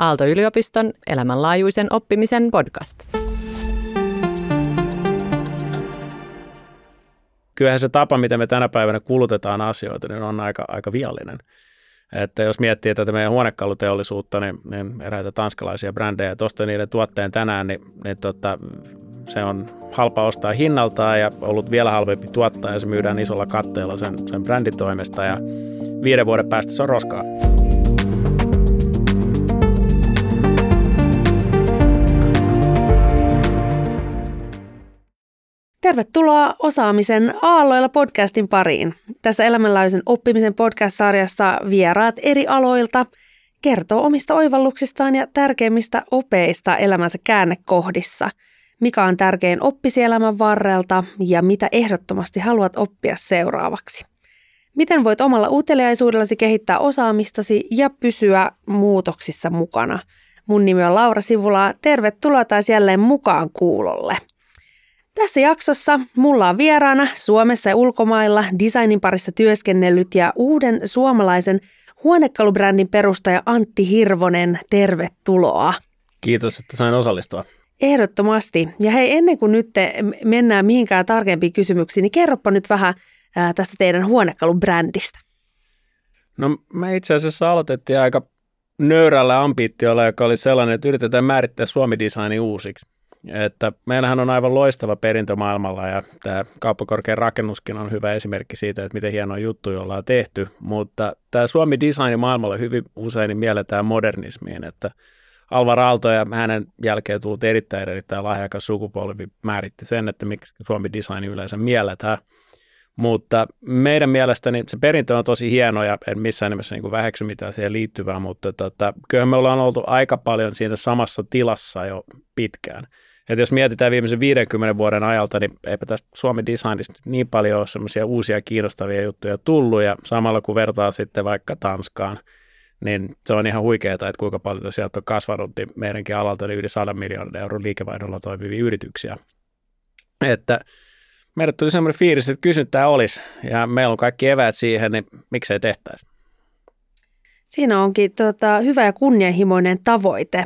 Aalto-yliopiston elämänlaajuisen oppimisen podcast. Kyllähän se tapa, miten me tänä päivänä kulutetaan asioita, niin on aika, aika viallinen. Että jos miettii tätä meidän huonekaluteollisuutta, niin, niin eräitä tanskalaisia brändejä, tuosta niiden tuotteen tänään, niin, niin tota, se on halpa ostaa hinnaltaan ja ollut vielä halvempi tuottaa ja se myydään isolla katteella sen, sen bränditoimesta ja viiden vuoden päästä se on roskaa. Tervetuloa osaamisen aalloilla podcastin pariin. Tässä elämänlaajuisen oppimisen podcast-sarjassa vieraat eri aloilta kertoo omista oivalluksistaan ja tärkeimmistä opeista elämänsä käännekohdissa. Mikä on tärkein oppisi elämän varrelta ja mitä ehdottomasti haluat oppia seuraavaksi. Miten voit omalla uteliaisuudellasi kehittää osaamistasi ja pysyä muutoksissa mukana. Mun nimi on Laura Sivula. Tervetuloa taas jälleen mukaan kuulolle. Tässä jaksossa mulla on vieraana Suomessa ja ulkomailla designin parissa työskennellyt ja uuden suomalaisen huonekalubrändin perustaja Antti Hirvonen. Tervetuloa. Kiitos, että sain osallistua. Ehdottomasti. Ja hei, ennen kuin nyt mennään mihinkään tarkempiin kysymyksiin, niin kerropa nyt vähän tästä teidän huonekalubrändistä. No me itse asiassa aloitettiin aika nöyrällä ambitiolla, joka oli sellainen, että yritetään määrittää Suomi-designi uusiksi. Että meillähän on aivan loistava perintö maailmalla ja tämä kauppakorkean rakennuskin on hyvä esimerkki siitä, että miten hienoja juttuja ollaan tehty, mutta tämä Suomi design maailmalla hyvin usein mielletään modernismiin, että Alvar Aalto ja hänen jälkeen tullut erittäin erittäin lahjakas sukupolvi määritti sen, että miksi Suomi design yleensä mielletään. Mutta meidän mielestäni se perintö on tosi hieno ja en missään nimessä niin väheksy mitään siihen liittyvää, mutta tota, kyllä me ollaan oltu aika paljon siinä samassa tilassa jo pitkään. Että jos mietitään viimeisen 50 vuoden ajalta, niin eipä tästä Suomen designista niin paljon ole semmoisia uusia kiinnostavia juttuja tullut, ja samalla kun vertaa sitten vaikka Tanskaan, niin se on ihan huikeaa, että kuinka paljon sieltä on kasvanut, niin meidänkin alalta oli yli 100 miljoonan euron liikevaihdolla toimivia yrityksiä. Että meille tuli semmoinen fiilis, että kysyntää olisi, ja meillä on kaikki eväät siihen, niin miksei tehtäisi. Siinä onkin tota, hyvä ja kunnianhimoinen tavoite.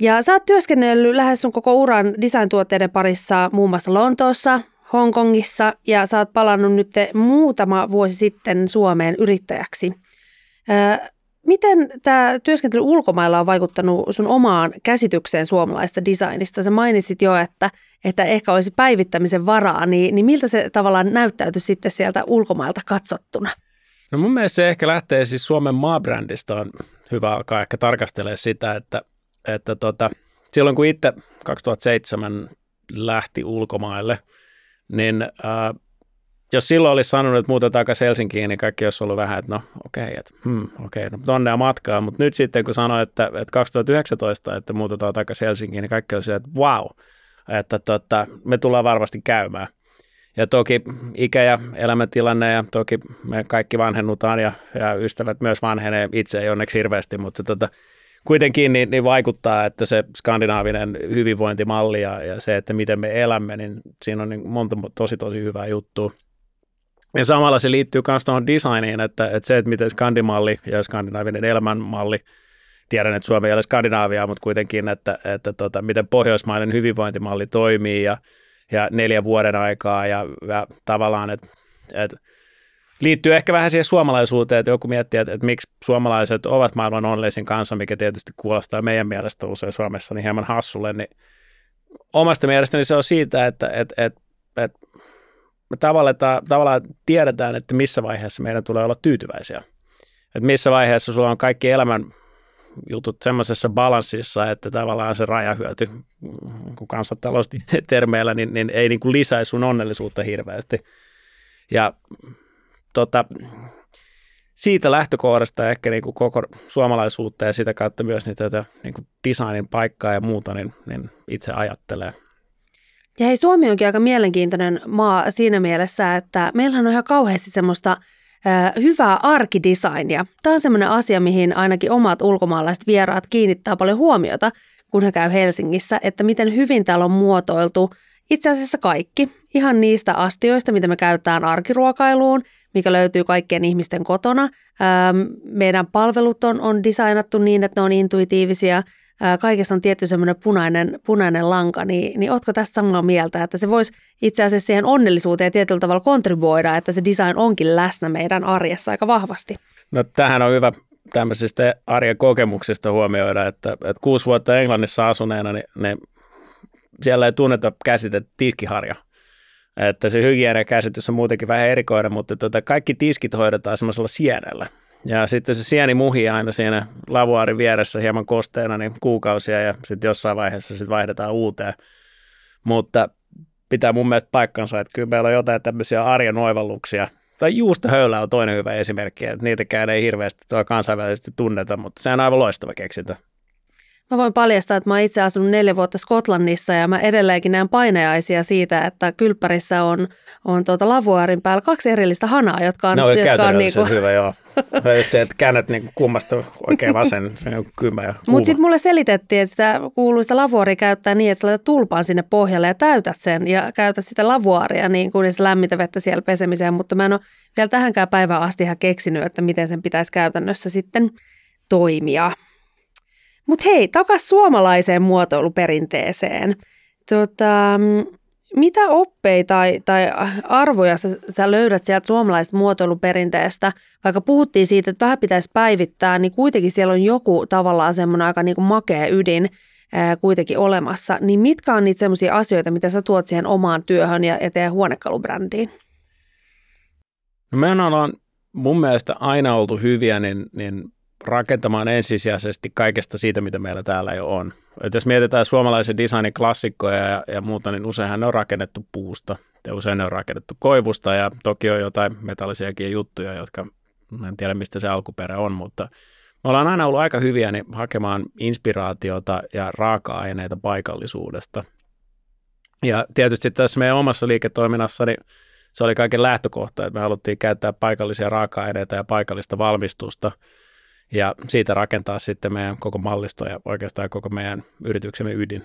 Ja sä oot työskennellyt lähes sun koko uran design-tuotteiden parissa muun muassa Lontoossa, Hongkongissa ja sä oot palannut nyt muutama vuosi sitten Suomeen yrittäjäksi. miten tämä työskentely ulkomailla on vaikuttanut sun omaan käsitykseen suomalaista designista? Sä mainitsit jo, että, että ehkä olisi päivittämisen varaa, niin, niin miltä se tavallaan näyttäytyi sitten sieltä ulkomailta katsottuna? No mun mielestä se ehkä lähtee siis Suomen maabrändistä on hyvä alkaa ehkä tarkastelemaan sitä, että että tota, silloin kun itse 2007 lähti ulkomaille, niin ää, jos silloin olisi sanonut, että muutetaan takaisin Helsinkiin, niin kaikki olisi ollut vähän, että no okei, okay, että hmm, okei, okay, no onnea matkaa. Mutta nyt sitten kun sanoi, että, että 2019, että muutetaan takaisin Helsinkiin, niin kaikki olisi että wow, että tota, me tullaan varmasti käymään. Ja toki ikä ja elämäntilanne ja toki me kaikki vanhennutaan ja, ja ystävät myös vanhenee itse ei onneksi hirveästi, mutta tota, kuitenkin niin, niin vaikuttaa, että se skandinaavinen hyvinvointimalli ja, ja se, että miten me elämme, niin siinä on niin monta tosi tosi hyvää juttua. Ja samalla se liittyy myös tuohon designiin, että, että se, että miten skandimalli ja skandinaavinen elämänmalli, tiedän, että Suomi ei ole Skandinaavia, mutta kuitenkin, että, että tota, miten pohjoismainen hyvinvointimalli toimii ja, ja neljä vuoden aikaa ja, ja tavallaan, että, että liittyy ehkä vähän siihen suomalaisuuteen, että joku miettii, että, että miksi suomalaiset ovat maailman onnellisin kanssa, mikä tietysti kuulostaa meidän mielestä usein Suomessa niin hieman hassulle, niin omasta mielestäni se on siitä, että, että, että, että me tavallaan, tavallaan tiedetään, että missä vaiheessa meidän tulee olla tyytyväisiä. Että missä vaiheessa sulla on kaikki elämän jutut semmoisessa balanssissa, että tavallaan se rajahyöty, kun kansantaloustermeillä, niin, niin ei niin kuin lisäisi sun onnellisuutta hirveästi. Ja tota, siitä lähtökohdasta ehkä niin kuin koko suomalaisuutta ja sitä kautta myös niitä tätä niin kuin designin paikkaa ja muuta, niin, niin itse ajattelee. Ja hei, Suomi onkin aika mielenkiintoinen maa siinä mielessä, että meillähän on ihan kauheasti semmoista hyvää arkidesignia. Tämä on semmoinen asia, mihin ainakin omat ulkomaalaiset vieraat kiinnittää paljon huomiota, kun he käy Helsingissä, että miten hyvin täällä on muotoiltu Itse asiassa kaikki. Ihan niistä astioista, mitä me käytetään arkiruokailuun, mikä löytyy kaikkien ihmisten kotona. Ähm, meidän palvelut on, on designattu niin, että ne on intuitiivisia. Äh, kaikessa on tietty semmoinen punainen, punainen lanka, niin, niin ootko tästä samaa mieltä, että se voisi itse asiassa siihen onnellisuuteen tietyllä tavalla kontribuoida, että se design onkin läsnä meidän arjessa aika vahvasti? No tähän on hyvä tämmöisistä arjen kokemuksista huomioida, että, että kuusi vuotta Englannissa asuneena, niin, niin siellä ei tunneta käsitettä tiskiharja. Että se hygieniakäsitys on muutenkin vähän erikoinen, mutta tota, kaikki tiskit hoidetaan semmoisella sienellä. Ja sitten se sieni muhii aina siinä lavuaarin vieressä hieman kosteena niin kuukausia ja sitten jossain vaiheessa sitten vaihdetaan uuteen. Mutta pitää mun mielestä paikkansa, että kyllä meillä on jotain tämmöisiä arjen oivalluksia. Tai juustohöylä on toinen hyvä esimerkki, että niitäkään ei hirveästi tuo kansainvälisesti tunneta, mutta se on aivan loistava keksintö. Mä voin paljastaa, että mä itse asunut neljä vuotta Skotlannissa ja mä edelleenkin näen painajaisia siitä, että kylppärissä on, on tuota lavuaarin päällä kaksi erillistä hanaa, jotka on... No, jotka on niinku... hyvä, joo. Että käännät niin kummasta oikein vasen, se on kylmä ja Mutta sitten mulle selitettiin, että sitä kuuluista lavuaria käyttää niin, että sä laitat tulpaan sinne pohjalle ja täytät sen ja käytät sitä lavuaria niin kuin sitä lämmintä vettä siellä pesemiseen, mutta mä en ole vielä tähänkään päivään asti ihan keksinyt, että miten sen pitäisi käytännössä sitten toimia. Mutta hei, takas suomalaiseen muotoiluperinteeseen. Tota, mitä oppeja tai, tai arvoja sä, sä löydät sieltä suomalaisesta muotoiluperinteestä? Vaikka puhuttiin siitä, että vähän pitäisi päivittää, niin kuitenkin siellä on joku tavallaan semmoinen aika niin kuin makea ydin ää, kuitenkin olemassa. Niin mitkä on niitä semmoisia asioita, mitä sä tuot siihen omaan työhön ja, ja teidän huonekalubrändiin? No mehän ollaan mun mielestä aina oltu hyviä, niin, niin rakentamaan ensisijaisesti kaikesta siitä, mitä meillä täällä jo on. Et jos mietitään suomalaisen designin klassikkoja ja, ja muuta, niin useinhan ne on rakennettu puusta ja usein ne on rakennettu koivusta ja toki on jotain metallisiakin juttuja, jotka en tiedä mistä se alkuperä on, mutta me ollaan aina ollut aika hyviä niin hakemaan inspiraatiota ja raaka-aineita paikallisuudesta. Ja tietysti tässä meidän omassa liiketoiminnassa, niin se oli kaiken lähtökohta, että me haluttiin käyttää paikallisia raaka-aineita ja paikallista valmistusta – ja siitä rakentaa sitten meidän koko mallisto ja oikeastaan koko meidän yrityksemme ydin.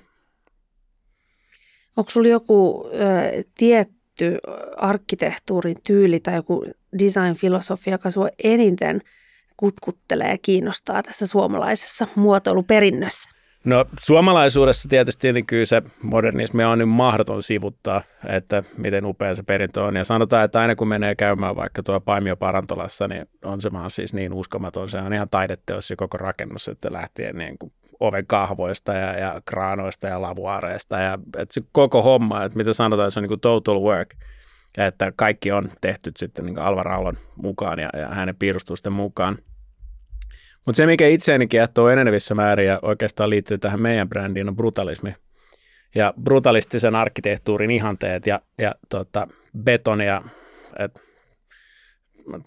Onko sinulla joku ö, tietty arkkitehtuurin tyyli tai joku design-filosofia, joka sinua eniten kutkuttelee ja kiinnostaa tässä suomalaisessa muotoiluperinnössä? No suomalaisuudessa tietysti niin kyllä se modernismi on niin mahdoton sivuttaa, että miten upea se perintö on. Ja sanotaan, että aina kun menee käymään vaikka tuo Paimio Parantolassa, niin on se vaan siis niin uskomaton. Se on ihan taideteos se koko rakennus, että lähtien niin kuin oven kahvoista ja, ja kraanoista ja lavuaareista. Ja että se koko homma, että mitä sanotaan, se on niin kuin total work. Ja että kaikki on tehty sitten niin Alvar Aallon mukaan ja, ja hänen piirustusten mukaan – mutta se, mikä itseäni kiehtoo enenevissä määrin ja oikeastaan liittyy tähän meidän brändiin, on brutalismi. Ja brutalistisen arkkitehtuurin ihanteet ja, ja tota, betonia. Et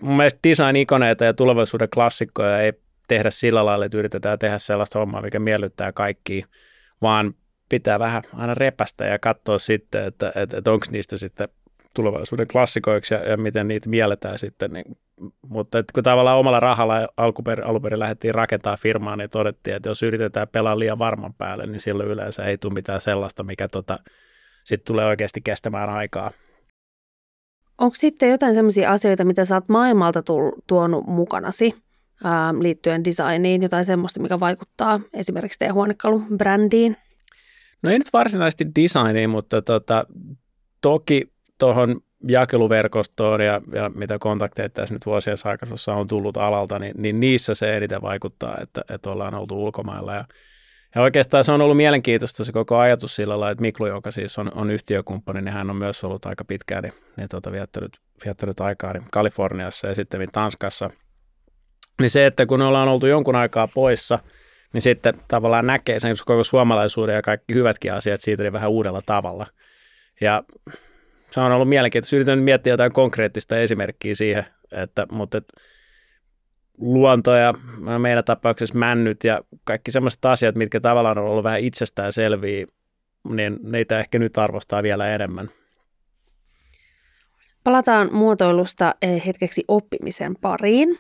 mun mielestä design-ikoneita ja tulevaisuuden klassikkoja ei tehdä sillä lailla, että yritetään tehdä sellaista hommaa, mikä miellyttää kaikki, vaan pitää vähän aina repästä ja katsoa sitten, että, että, että onko niistä sitten tulevaisuuden klassikoiksi ja, ja miten niitä mielletään sitten. Niin, mutta että kun tavallaan omalla rahalla alkuperin, alkuperin lähdettiin rakentaa firmaa, niin todettiin, että jos yritetään pelaa liian varman päälle, niin silloin yleensä ei tule mitään sellaista, mikä tota, sitten tulee oikeasti kestämään aikaa. Onko sitten jotain sellaisia asioita, mitä sä oot maailmalta tuonut mukanasi ää, liittyen designiin, jotain semmoista, mikä vaikuttaa esimerkiksi teidän huonekalubrändiin? No ei nyt varsinaisesti designiin, mutta tota, toki tuohon jakeluverkostoon ja, ja mitä kontakteja tässä nyt vuosien saakassa on tullut alalta, niin, niin niissä se eniten vaikuttaa, että, että ollaan oltu ulkomailla. Ja, ja oikeastaan se on ollut mielenkiintoista se koko ajatus sillä lailla, että Miklu, joka siis on, on yhtiökumppani, niin hän on myös ollut aika pitkään niin, niin tuota, viettänyt, viettänyt aikaa niin Kaliforniassa ja sitten Tanskassa. Niin se, että kun ollaan oltu jonkun aikaa poissa, niin sitten tavallaan näkee sen koko suomalaisuuden ja kaikki hyvätkin asiat siitä niin vähän uudella tavalla. Ja se on ollut mielenkiintoista. Yritän miettiä jotain konkreettista esimerkkiä siihen, että, mutta et, luonto ja meidän tapauksessa männyt ja kaikki sellaiset asiat, mitkä tavallaan on ollut vähän itsestään selviä, niin neitä ehkä nyt arvostaa vielä enemmän. Palataan muotoilusta eh, hetkeksi oppimisen pariin.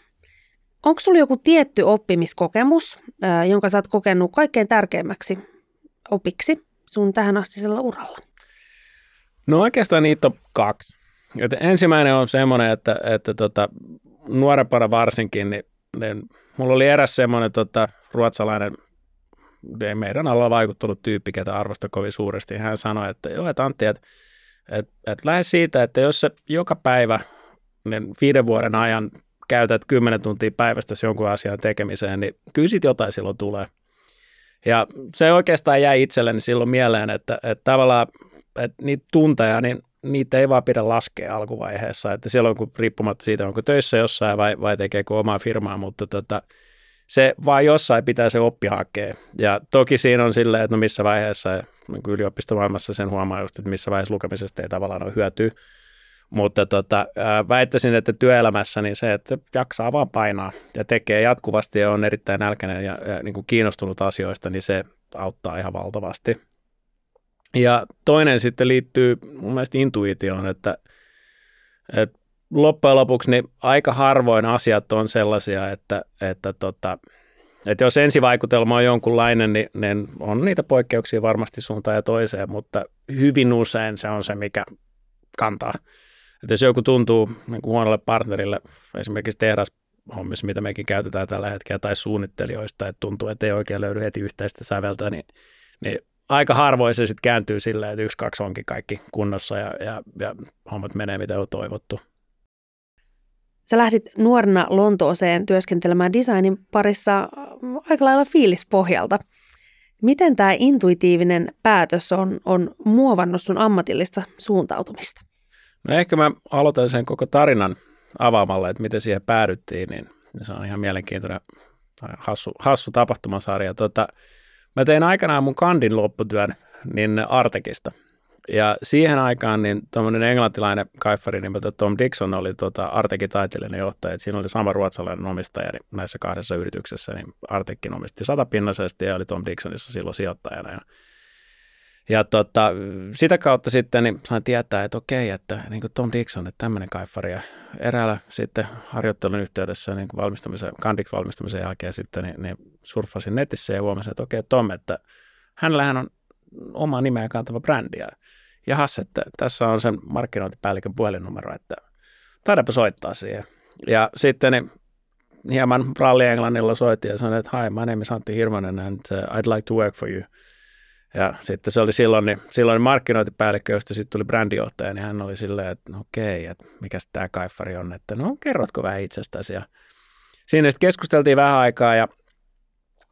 Onko sinulla joku tietty oppimiskokemus, eh, jonka sä oot kokenut kaikkein tärkeimmäksi opiksi sun tähän astisella uralla? No oikeastaan niitä on kaksi. Et ensimmäinen on semmoinen, että, että tota, nuorempana varsinkin, niin, niin mulla oli eräs semmoinen tota, ruotsalainen ei meidän alla vaikuttanut tyyppi, ketä arvosta kovin suuresti. Hän sanoi, että joo, että Antti, että, että, että lähde siitä, että jos se joka päivä niin viiden vuoden ajan käytät kymmenen tuntia päivästä jonkun asian tekemiseen, niin kyllä jotain silloin tulee. Ja se oikeastaan jäi itselleni silloin mieleen, että, että tavallaan että niitä tunteja, niin niitä ei vaan pidä laskea alkuvaiheessa, että silloin kun riippumatta siitä, onko töissä jossain vai, vai tekeekö omaa firmaa, mutta tota, se vaan jossain pitää se oppi hakea. Ja toki siinä on silleen, että no missä vaiheessa, niin kuin yliopistomaailmassa sen huomaa just, että missä vaiheessa lukemisesta ei tavallaan ole hyötyä. Mutta tota, väittäisin, että työelämässä niin se, että jaksaa vaan painaa ja tekee jatkuvasti ja on erittäin nälkäinen ja, ja niin kuin kiinnostunut asioista, niin se auttaa ihan valtavasti. Ja toinen sitten liittyy mun mielestä intuitioon, että, että loppujen lopuksi niin aika harvoin asiat on sellaisia, että, että, tota, että jos ensivaikutelma on jonkunlainen, niin, niin on niitä poikkeuksia varmasti suuntaan ja toiseen, mutta hyvin usein se on se, mikä kantaa. Että jos joku tuntuu niin kuin huonolle partnerille, esimerkiksi tehdashommissa, mitä mekin käytetään tällä hetkellä, tai suunnittelijoista, että tuntuu, että ei oikein löydy heti yhteistä säveltä, niin, niin aika harvoin se sitten kääntyy silleen, että yksi, kaksi onkin kaikki kunnossa ja, ja, ja hommat menee, mitä on toivottu. Sä lähdit nuorena Lontooseen työskentelemään designin parissa aika lailla fiilispohjalta. Miten tämä intuitiivinen päätös on, on muovannut sun ammatillista suuntautumista? No ehkä mä aloitan sen koko tarinan avaamalla, että miten siihen päädyttiin, niin se on ihan mielenkiintoinen hassu, hassu tapahtumasarja. Tota, mä tein aikanaan mun kandin lopputyön niin Artekista. Ja siihen aikaan niin tuommoinen englantilainen kaifari nimeltä Tom Dixon oli tota Artekin taiteellinen johtaja. Että siinä oli sama ruotsalainen omistaja niin näissä kahdessa yrityksessä, niin Artekin omisti satapinnaisesti ja oli Tom Dixonissa silloin sijoittajana. Ja, ja tota, sitä kautta sitten niin sain tietää, että okei, että niin kuin Tom Dixon, että tämmöinen kaifari. Ja eräällä sitten harjoittelun yhteydessä niin valmistumisen, kandiksi valmistumisen jälkeen sitten niin, niin surffasin netissä ja huomasin, että okei Tom, että hänellähän on oma nimeä kantava brändi. Ja jahas, että tässä on sen markkinointipäällikön puhelinnumero, että taidapa soittaa siihen. Ja sitten niin hieman ralli englannilla soitti ja sanoi, että hi, my name is Antti Hirvonen and uh, I'd like to work for you. Ja sitten se oli silloin, niin, silloin markkinointipäällikkö, josta sitten tuli brändijohtaja, niin hän oli silleen, että no okei, että mikä tämä kaifari on, että no kerrotko vähän itsestäsi. Ja siinä sitten keskusteltiin vähän aikaa ja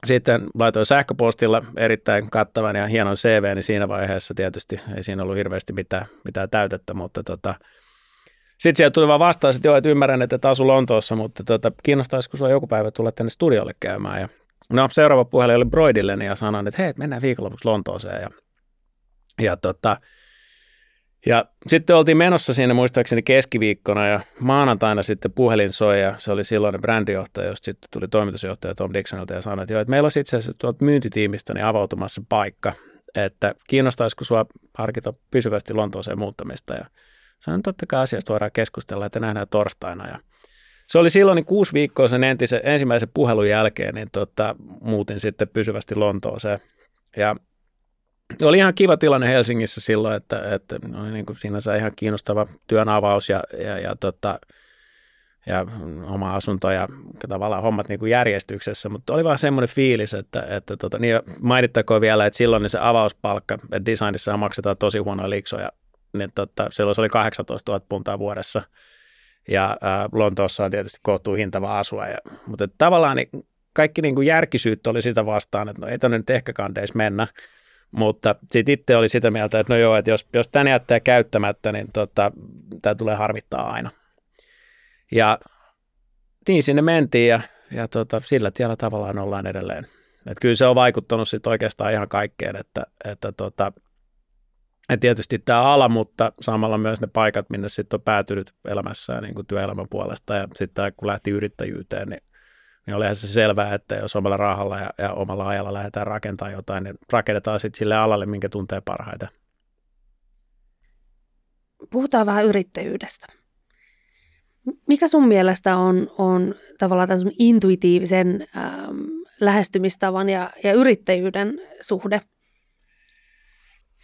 sitten laitoin sähköpostilla erittäin kattavan ja hienon CV, niin siinä vaiheessa tietysti ei siinä ollut hirveästi mitään, mitään täytettä, mutta tota, sitten sieltä tuli vaan vastaus, että joo, että ymmärrän, että asu Lontoossa, mutta tota, kiinnostaisiko sinua joku päivä tulla tänne studiolle käymään. Ja no, seuraava puhelin oli Broidille ja sanoin, että hei, mennään viikonlopuksi Lontooseen. Ja, ja tota, ja sitten oltiin menossa siinä muistaakseni keskiviikkona ja maanantaina sitten puhelin soi ja se oli silloinen brändijohtaja, josta sitten tuli toimitusjohtaja Tom Dixonilta ja sanoi, että, joo, että meillä olisi itse asiassa tuolta myyntitiimistä niin avautumassa paikka, että kiinnostaisiko sinua harkita pysyvästi Lontooseen muuttamista ja sanoin, totta kai asiasta voidaan keskustella, että nähdään torstaina ja se oli silloin niin kuusi viikkoa sen entisen, ensimmäisen puhelun jälkeen, niin tota, muutin sitten pysyvästi Lontooseen. Ja oli ihan kiva tilanne Helsingissä silloin, että, että oli niin kuin sinänsä ihan kiinnostava työn avaus ja, ja, ja, tota, ja oma asunto ja tavallaan hommat niin kuin järjestyksessä, mutta oli vaan semmoinen fiilis, että, että tota, niin mainittakoon vielä, että silloin niin se avauspalkka, designissa maksetaan tosi huonoja liksoja, niin tota, silloin se oli 18 000 puntaa vuodessa ja ää, Lontoossa on tietysti kohtuu hintava asua, ja, mutta että tavallaan niin kaikki niin kuin järkisyyttä oli sitä vastaan, että no ei tänne nyt ehkä kandeisi mennä, mutta sitten itse oli sitä mieltä, että no joo, että jos, jos tänne jättää käyttämättä, niin tota, tämä tulee harmittaa aina. Ja niin sinne mentiin ja, ja tota, sillä tiellä tavallaan ollaan edelleen. Et kyllä se on vaikuttanut sitten oikeastaan ihan kaikkeen, että, että tota, et tietysti tämä ala, mutta samalla myös ne paikat, minne sitten on päätynyt elämässään niin kuin työelämän puolesta. Ja sitten kun lähti yrittäjyyteen, niin niin olihan se selvää, että jos omalla rahalla ja, ja omalla ajalla lähdetään rakentamaan jotain, niin rakennetaan sitten sille alalle, minkä tuntee parhaiten. Puhutaan vähän yrittäjyydestä. Mikä sun mielestä on, on tavallaan tämän sun intuitiivisen ähm, lähestymistavan ja, ja yrittäjyyden suhde?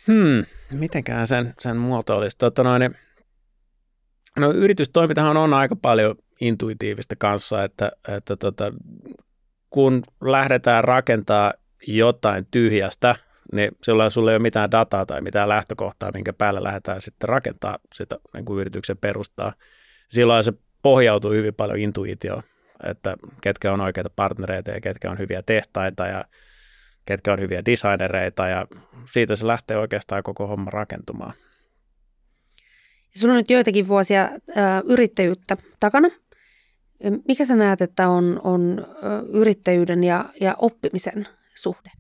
Hmm. Mitenkään sen, sen muotoilisi. Tota noin, no yritystoimintahan on aika paljon intuitiivista kanssa, että, että tota, kun lähdetään rakentaa jotain tyhjästä, niin silloin sulla ei ole mitään dataa tai mitään lähtökohtaa, minkä päällä lähdetään sitten rakentaa sitä niin kuin yrityksen perustaa. Silloin se pohjautuu hyvin paljon intuitioon, että ketkä on oikeita partnereita ja ketkä on hyviä tehtaita ja ketkä on hyviä designereita ja siitä se lähtee oikeastaan koko homma rakentumaan. Sulla on nyt joitakin vuosia ä, yrittäjyyttä takana. Mikä sä näet, että on, on yrittäjyyden ja, ja oppimisen suhde?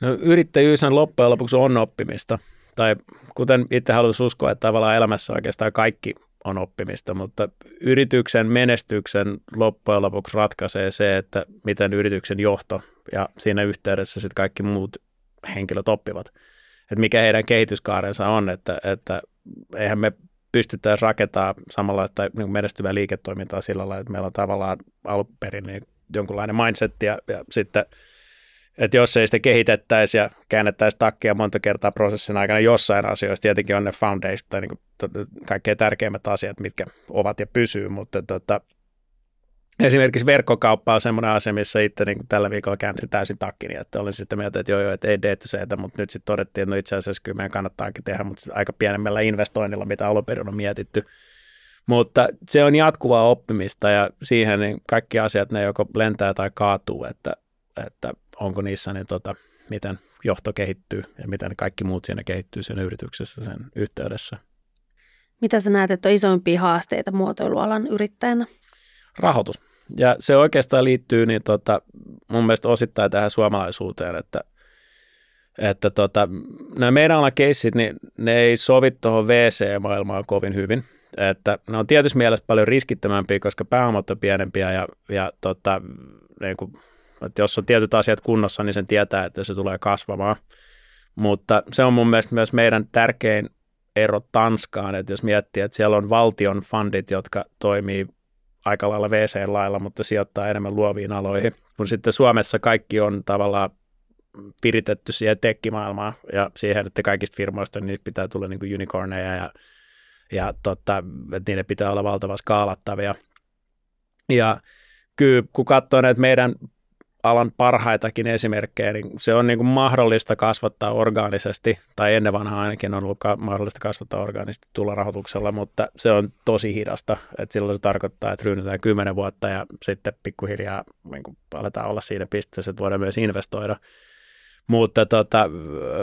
No yrittäjyys on loppujen lopuksi on oppimista. Tai kuten itse haluaisin uskoa, että tavallaan elämässä oikeastaan kaikki on oppimista, mutta yrityksen menestyksen loppujen lopuksi ratkaisee se, että miten yrityksen johto ja siinä yhteydessä sitten kaikki muut henkilöt oppivat. Että mikä heidän kehityskaarensa on, että, että eihän me pystyttäisiin rakentamaan samalla tai niin menestyvää liiketoimintaa sillä lailla, että meillä on tavallaan alun perin niin jonkunlainen mindset ja, ja sitten – että jos ei sitä kehitettäisi ja käännettäisi takkia monta kertaa prosessin aikana jossain asioissa, tietenkin on ne foundation tai niin kaikkein tärkeimmät asiat, mitkä ovat ja pysyy, mutta tota, esimerkiksi verkkokauppa on semmoinen asia, missä itse niin tällä viikolla käänsi täysin takkini, että olin sitten mieltä, että joo, joo, että ei d mutta nyt sitten todettiin, että no itse asiassa kyllä meidän kannattaakin tehdä, mutta aika pienemmällä investoinnilla, mitä alun perin on mietitty. Mutta se on jatkuvaa oppimista ja siihen niin kaikki asiat, ne joko lentää tai kaatuu, että, että onko niissä, niin tota, miten johto kehittyy ja miten kaikki muut siinä kehittyy sen yrityksessä sen yhteydessä. Mitä sä näet, että on isoimpia haasteita muotoilualan yrittäjänä? Rahoitus. Ja se oikeastaan liittyy niin tota, mun mielestä osittain tähän suomalaisuuteen, että, että tota, nämä meidän alan keissit, niin ne ei sovi tuohon VC-maailmaan kovin hyvin. Että ne on tietysti mielessä paljon riskittömämpiä, koska pääomat on pienempiä ja, ja tota, niin kuin että jos on tietyt asiat kunnossa, niin sen tietää, että se tulee kasvamaan. Mutta se on mun mielestä myös meidän tärkein ero Tanskaan, että jos miettii, että siellä on valtion fundit, jotka toimii aika lailla VC-lailla, mutta sijoittaa enemmän luoviin aloihin, kun sitten Suomessa kaikki on tavallaan viritetty siihen tekkimaailmaan ja siihen, että kaikista firmoista niin pitää tulla niin kuin unicorneja ja, ja totta, että niiden pitää olla valtavan skaalattavia. Ja kyllä kun katsoo näitä meidän alan parhaitakin esimerkkejä, niin se on niin kuin mahdollista kasvattaa orgaanisesti, tai ennen vanhaa ainakin on ollut mahdollista kasvattaa orgaanisesti tulla rahoituksella, mutta se on tosi hidasta, että silloin se tarkoittaa, että ryhdytään kymmenen vuotta ja sitten pikkuhiljaa niin kuin aletaan olla siinä pisteessä, että voidaan myös investoida. Mutta tota,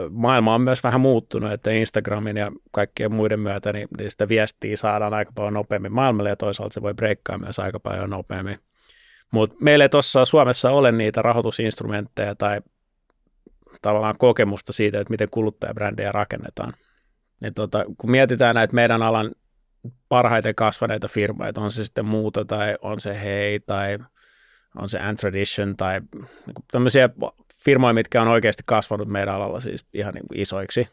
maailma on myös vähän muuttunut, että Instagramin ja kaikkien muiden myötä niin sitä viestiä saadaan aika paljon nopeammin maailmalle ja toisaalta se voi breikkaa myös aika paljon nopeammin. Mutta meillä ei tuossa Suomessa ole niitä rahoitusinstrumentteja tai tavallaan kokemusta siitä, että miten kuluttajabrändejä rakennetaan. Niin tota, kun mietitään näitä meidän alan parhaiten kasvaneita firmoja, on se sitten muuta tai on se Hei tai on se Antradition tai niin tämmöisiä firmoja, mitkä on oikeasti kasvanut meidän alalla siis ihan niin kuin isoiksi,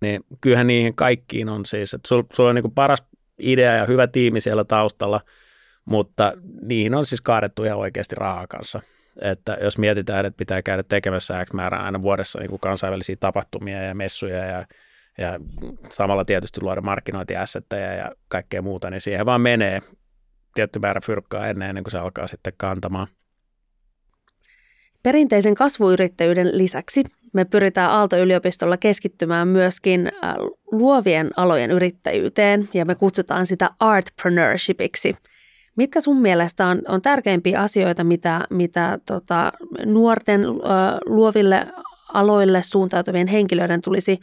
niin kyllähän niihin kaikkiin on siis, että sulla sul on niin kuin paras idea ja hyvä tiimi siellä taustalla – mutta niihin on siis kaadettu ihan oikeasti rahaa kanssa. Että jos mietitään, että pitää käydä tekemässä X määrää aina vuodessa niin kuin kansainvälisiä tapahtumia ja messuja ja, ja samalla tietysti luoda markkinointiässettejä ja kaikkea muuta, niin siihen vaan menee tietty määrä fyrkkaa ennen, ennen kuin se alkaa sitten kantamaan. Perinteisen kasvuyrittäjyyden lisäksi me pyritään Aalto-yliopistolla keskittymään myöskin äh, luovien alojen yrittäjyyteen ja me kutsutaan sitä artpreneurshipiksi – Mitkä sun mielestä on, on tärkeimpiä asioita, mitä, mitä tota, nuorten ö, luoville aloille suuntautuvien henkilöiden tulisi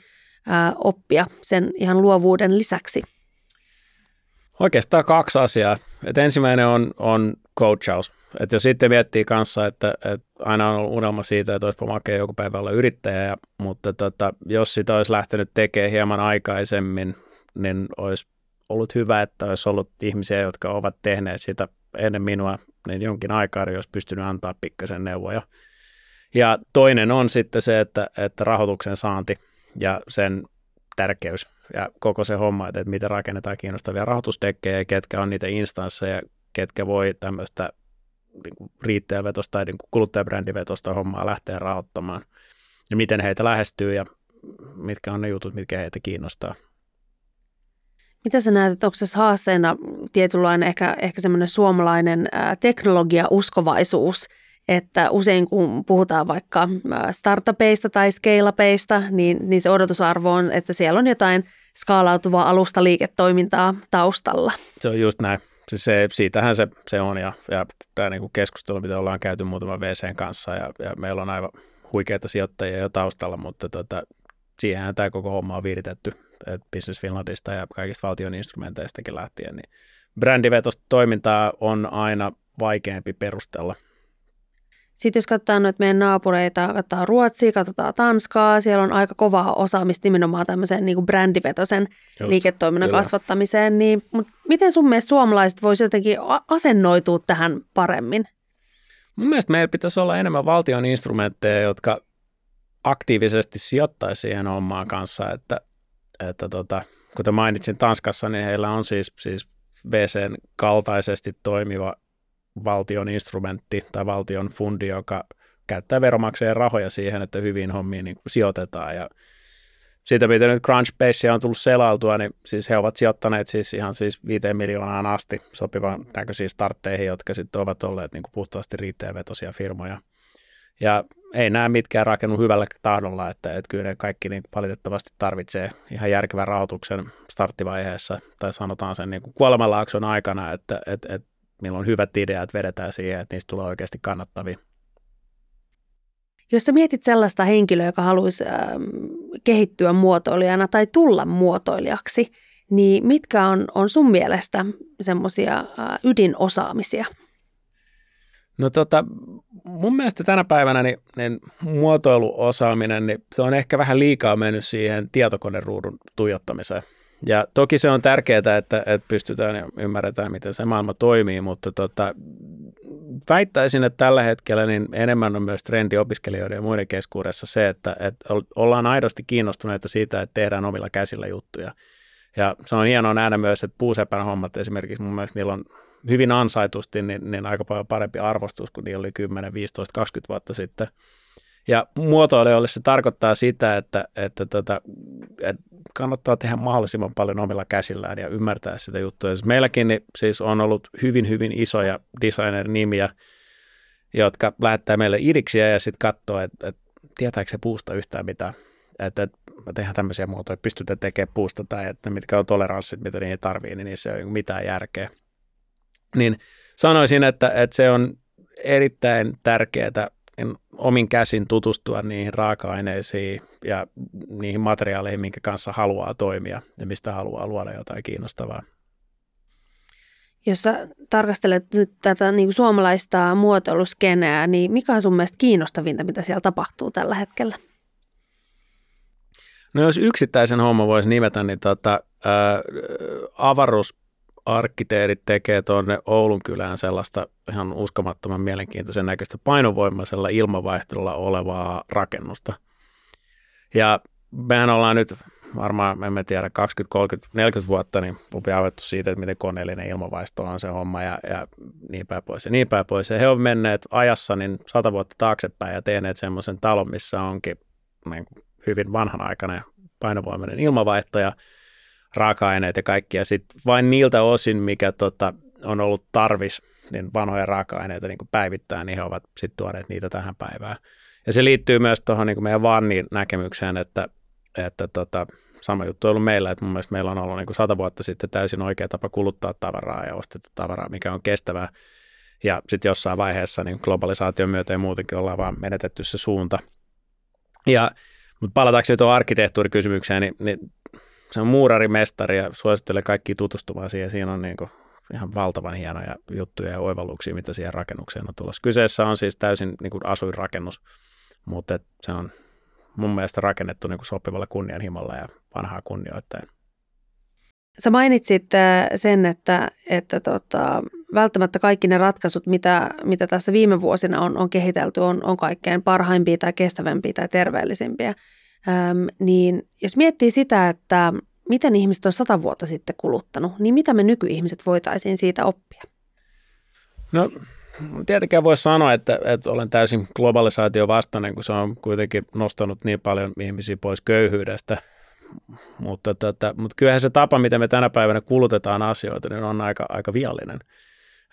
ö, oppia sen ihan luovuuden lisäksi? Oikeastaan kaksi asiaa. Et ensimmäinen on, on coachaus. Et jos sitten miettii kanssa, että, että aina on ollut unelma siitä, että olisipa makea joku päivä olla yrittäjä, mutta tota, jos sitä olisi lähtenyt tekemään hieman aikaisemmin, niin olisi ollut hyvä, että olisi ollut ihmisiä, jotka ovat tehneet sitä ennen minua niin jonkin aikaa, jos pystynyt antaa pikkasen neuvoja. Ja toinen on sitten se, että, että rahoituksen saanti ja sen tärkeys ja koko se homma, että, että miten rakennetaan kiinnostavia rahoitusdekkejä ja ketkä on niitä instansseja, ketkä voi tämmöistä niin retail-vetosta tai niin kuluttajabrändivetosta hommaa lähteä rahoittamaan ja miten heitä lähestyy ja mitkä on ne jutut, mitkä heitä kiinnostaa. Mitä sä näet, että onko tässä haasteena tietynlainen ehkä, ehkä semmoinen suomalainen teknologiauskovaisuus, että usein kun puhutaan vaikka startupeista tai scaleapeista, niin, niin se odotusarvo on, että siellä on jotain skaalautuvaa alusta liiketoimintaa taustalla. Se on just näin. Se, se, siitähän se, se on ja, ja tämä niin keskustelu, mitä ollaan käyty muutaman VCn kanssa ja, ja meillä on aivan huikeita sijoittajia jo taustalla, mutta tota, siihenhän tämä koko homma on viritetty Business Finlandista ja kaikista valtion instrumenteistakin lähtien, niin brändivetosta toimintaa on aina vaikeampi perustella. Sitten jos katsotaan nyt meidän naapureita, katsotaan Ruotsia, katsotaan Tanskaa, siellä on aika kovaa osaamista nimenomaan tämmöisen niin kuin brändivetosen Just, liiketoiminnan kyllä. kasvattamiseen, niin mutta miten sun mielestä suomalaiset voisivat jotenkin asennoitua tähän paremmin? Mun mielestä meillä pitäisi olla enemmän valtion instrumentteja, jotka aktiivisesti sijoittaisi siihen omaan kanssa, että, että tota, kuten mainitsin Tanskassa, niin heillä on siis, siis VCn kaltaisesti toimiva valtion instrumentti tai valtion fundi, joka käyttää veromaksajien rahoja siihen, että hyvin hommiin niin sijoitetaan ja siitä, mitä nyt Crunchbase on tullut selailtua, niin siis he ovat sijoittaneet siis ihan siis viiteen miljoonaan asti sopivan näköisiin startteihin, jotka sitten ovat olleet niin kuin puhtaasti riittäjävetoisia firmoja. Ja ei näe mitkään rakennu hyvällä tahdolla, että, että kyllä ne kaikki niin valitettavasti tarvitsee ihan järkevän rahoituksen starttivaiheessa, tai sanotaan sen niin kuolemanlaakson aikana, että, että, että milloin hyvät ideat vedetään siihen, että niistä tulee oikeasti kannattavia. Jos sä mietit sellaista henkilöä, joka haluaisi äh, kehittyä muotoilijana tai tulla muotoilijaksi, niin mitkä on, on sun mielestä semmoisia äh, ydinosaamisia? No tota, mun mielestä tänä päivänä niin, niin muotoiluosaaminen, niin se on ehkä vähän liikaa mennyt siihen tietokoneruudun tuijottamiseen. Ja toki se on tärkeää, että, että pystytään ja ymmärretään, miten se maailma toimii, mutta tota, väittäisin, että tällä hetkellä niin enemmän on myös trendi opiskelijoiden ja muiden keskuudessa se, että, että ollaan aidosti kiinnostuneita siitä, että tehdään omilla käsillä juttuja. Ja se on hienoa nähdä myös, että puusepän hommat esimerkiksi, mun mielestä niillä on hyvin ansaitusti niin, niin aika paljon parempi arvostus kuin niillä oli 10, 15, 20 vuotta sitten. Ja muotoilijoille se tarkoittaa sitä, että, että, tota, että kannattaa tehdä mahdollisimman paljon omilla käsillään ja ymmärtää sitä juttua. Siis meilläkin niin, siis on ollut hyvin, hyvin isoja designer-nimiä, jotka lähettää meille idiksiä ja sitten katsoo, että, että tietääkö se puusta yhtään mitään. Että, että tehdään tämmöisiä muotoja, pystytään tekemään puusta tai että mitkä on toleranssit, mitä niihin tarvii, niin niissä ei ole mitään järkeä. Niin sanoisin, että, että se on erittäin tärkeää niin omin käsin tutustua niihin raaka-aineisiin ja niihin materiaaleihin, minkä kanssa haluaa toimia ja mistä haluaa luoda jotain kiinnostavaa. Jos sä tarkastelet nyt tätä niin kuin suomalaista muotoiluskeneä, niin mikä on sun mielestä kiinnostavinta, mitä siellä tapahtuu tällä hetkellä? No jos yksittäisen homma voisi nimetä, niin tota, ää, avaruus arkkiteerit tekee tuonne Oulun kylään sellaista ihan uskomattoman mielenkiintoisen näköistä painovoimaisella ilmavaihtelulla olevaa rakennusta. Ja mehän ollaan nyt varmaan, en mä tiedä, 20, 30, 40 vuotta, niin avettu siitä, että miten koneellinen ilmavaisto on se homma ja, ja niin päin pois ja niin päin pois. Ja he on menneet ajassa niin sata vuotta taaksepäin ja tehneet semmoisen talon, missä onkin niin hyvin vanhanaikainen painovoimainen ilmavaihto ja raaka-aineet ja kaikki, ja sitten vain niiltä osin, mikä tota, on ollut tarvis, niin vanhoja raaka-aineita niin päivittää, niin he ovat sitten tuoneet niitä tähän päivään. Ja se liittyy myös tuohon niin meidän vannin näkemykseen, että, että tota, sama juttu on ollut meillä, että mun mielestä meillä on ollut niin sata vuotta sitten täysin oikea tapa kuluttaa tavaraa ja ostettu tavaraa, mikä on kestävää. Ja sitten jossain vaiheessa niin globalisaation myötä ja muutenkin ollaan vaan menetetty se suunta. Ja, mutta palatakseni tuohon arkkitehtuurikysymykseen, niin, niin se on muurarimestari ja suosittelen kaikki tutustumaan siihen. Siinä on niin kuin ihan valtavan hienoja juttuja ja oivalluksia, mitä siihen rakennukseen on tulossa. Kyseessä on siis täysin niin kuin asuinrakennus, mutta se on mun mielestä rakennettu niin kuin sopivalla kunnianhimolla ja vanhaa kunnioittaen. Sä mainitsit äh, sen, että, että tota, välttämättä kaikki ne ratkaisut, mitä, mitä tässä viime vuosina on, on kehitelty, on, on kaikkein parhaimpia tai kestävämpiä tai terveellisimpiä. Öm, niin jos miettii sitä, että miten ihmiset on sata vuotta sitten kuluttanut, niin mitä me nykyihmiset voitaisiin siitä oppia? No tietenkään voi sanoa, että, että olen täysin globalisaatio vastainen, kun se on kuitenkin nostanut niin paljon ihmisiä pois köyhyydestä. Mutta, tota, mutta kyllähän se tapa, miten me tänä päivänä kulutetaan asioita, niin on aika, aika viallinen.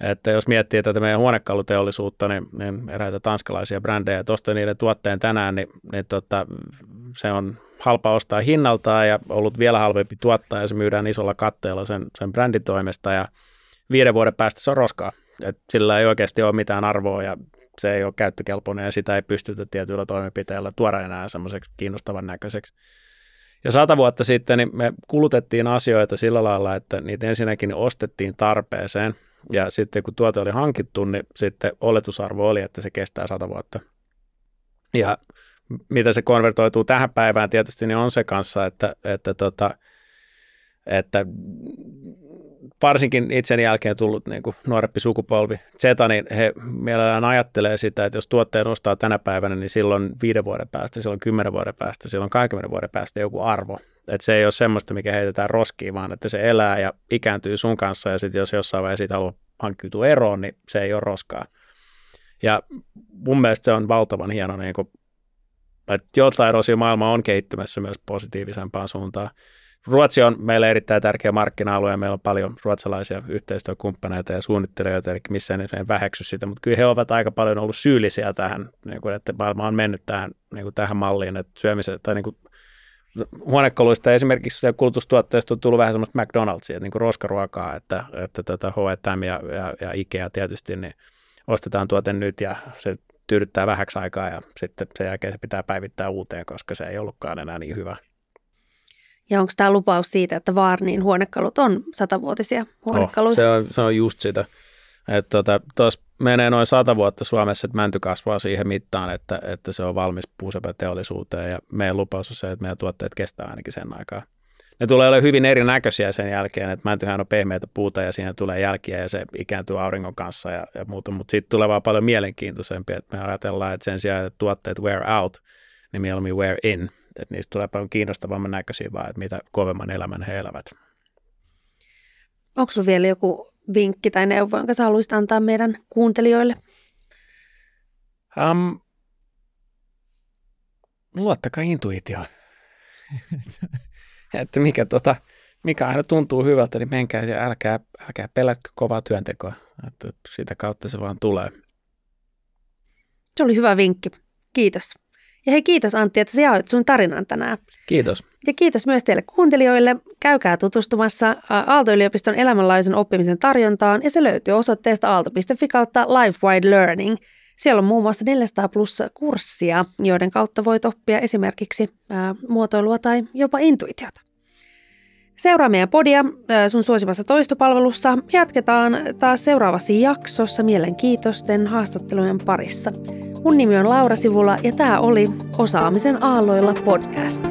Että jos miettii tätä meidän huonekaluteollisuutta, niin, niin eräitä tanskalaisia brändejä, tuosta niiden tuotteen tänään, niin, niin tota, se on halpa ostaa hinnaltaan ja ollut vielä halvempi tuottaa ja se myydään isolla katteella sen, sen brändin toimesta ja viiden vuoden päästä se on roskaa. Et sillä ei oikeasti ole mitään arvoa ja se ei ole käyttökelpoinen ja sitä ei pystytä tietyillä toimenpiteillä tuoda enää semmoiseksi kiinnostavan näköiseksi. Ja sata vuotta sitten niin me kulutettiin asioita sillä lailla, että niitä ensinnäkin ostettiin tarpeeseen ja sitten kun tuote oli hankittu, niin sitten oletusarvo oli, että se kestää sata vuotta. Ja mitä se konvertoituu tähän päivään tietysti, niin on se kanssa, että, että, tota, että varsinkin itsen jälkeen tullut niin kuin nuorempi sukupolvi Zeta, niin he mielellään ajattelee sitä, että jos tuotteen ostaa tänä päivänä, niin silloin viiden vuoden päästä, silloin kymmenen vuoden päästä, silloin 20 vuoden päästä joku arvo. Että se ei ole semmoista, mikä heitetään roskiin, vaan että se elää ja ikääntyy sun kanssa ja sitten jos jossain vaiheessa siitä haluaa hankkiutua eroon, niin se ei ole roskaa. Ja mun mielestä se on valtavan hieno niin kuin että jotain osia maailma on kehittymässä myös positiivisempaan suuntaan. Ruotsi on meille erittäin tärkeä markkina-alue ja meillä on paljon ruotsalaisia yhteistyökumppaneita ja suunnittelijoita, eli missään ei väheksy sitä, mutta kyllä he ovat aika paljon ollut syyllisiä tähän, niin kuin, että maailma on mennyt tähän, niin kuin tähän malliin, että syömisen tai niin kuin, huonekaluista esimerkiksi kulutustuotteista on tullut vähän semmoista McDonald'sia, niin kuin roskaruokaa, että, että tätä H&M ja, ja, ja Ikea tietysti, niin ostetaan tuote nyt ja se tyydyttää vähäksi aikaa ja sitten sen jälkeen se pitää päivittää uuteen, koska se ei ollutkaan enää niin hyvä. Ja onko tämä lupaus siitä, että Vaarniin huonekalut on satavuotisia huonekaluja? Oh, se, on, se on just sitä. Että tota, tuossa menee noin sata vuotta Suomessa, että mänty kasvaa siihen mittaan, että, että se on valmis puusepä-teollisuuteen ja meidän lupaus on se, että meidän tuotteet kestää ainakin sen aikaa. Ne tulee olemaan hyvin erinäköisiä sen jälkeen, että mäntyhän on pehmeitä puuta ja siihen tulee jälkiä ja se ikääntyy auringon kanssa ja, ja muuta, mutta sitten tulee vaan paljon mielenkiintoisempia, että me ajatellaan, että sen sijaan, että tuotteet wear out, niin mieluummin wear in, että niistä tulee paljon kiinnostavamman näköisiä vaan, että mitä kovemman elämän he elävät. Onko sinulla vielä joku vinkki tai neuvo, jonka sä haluaisit antaa meidän kuuntelijoille? Um, luottakaa intuitioon. että mikä, tota, mikä aina tuntuu hyvältä, niin menkää ja älkää, älkää pelätkö kovaa työntekoa. Että sitä kautta se vaan tulee. Se oli hyvä vinkki. Kiitos. Ja hei kiitos Antti, että sä jaoit sun tarinan tänään. Kiitos. Ja kiitos myös teille kuuntelijoille. Käykää tutustumassa Aalto-yliopiston elämänlaajuisen oppimisen tarjontaan ja se löytyy osoitteesta aalto.fi kautta LifeWide Learning. Siellä on muun muassa 400 plus kurssia, joiden kautta voit oppia esimerkiksi ää, muotoilua tai jopa intuitiota. Seuraa meidän podia sun suosimassa toistopalvelussa. Jatketaan taas seuraavassa jaksossa mielenkiitosten haastattelujen parissa. Mun nimi on Laura Sivula ja tämä oli Osaamisen aalloilla podcast.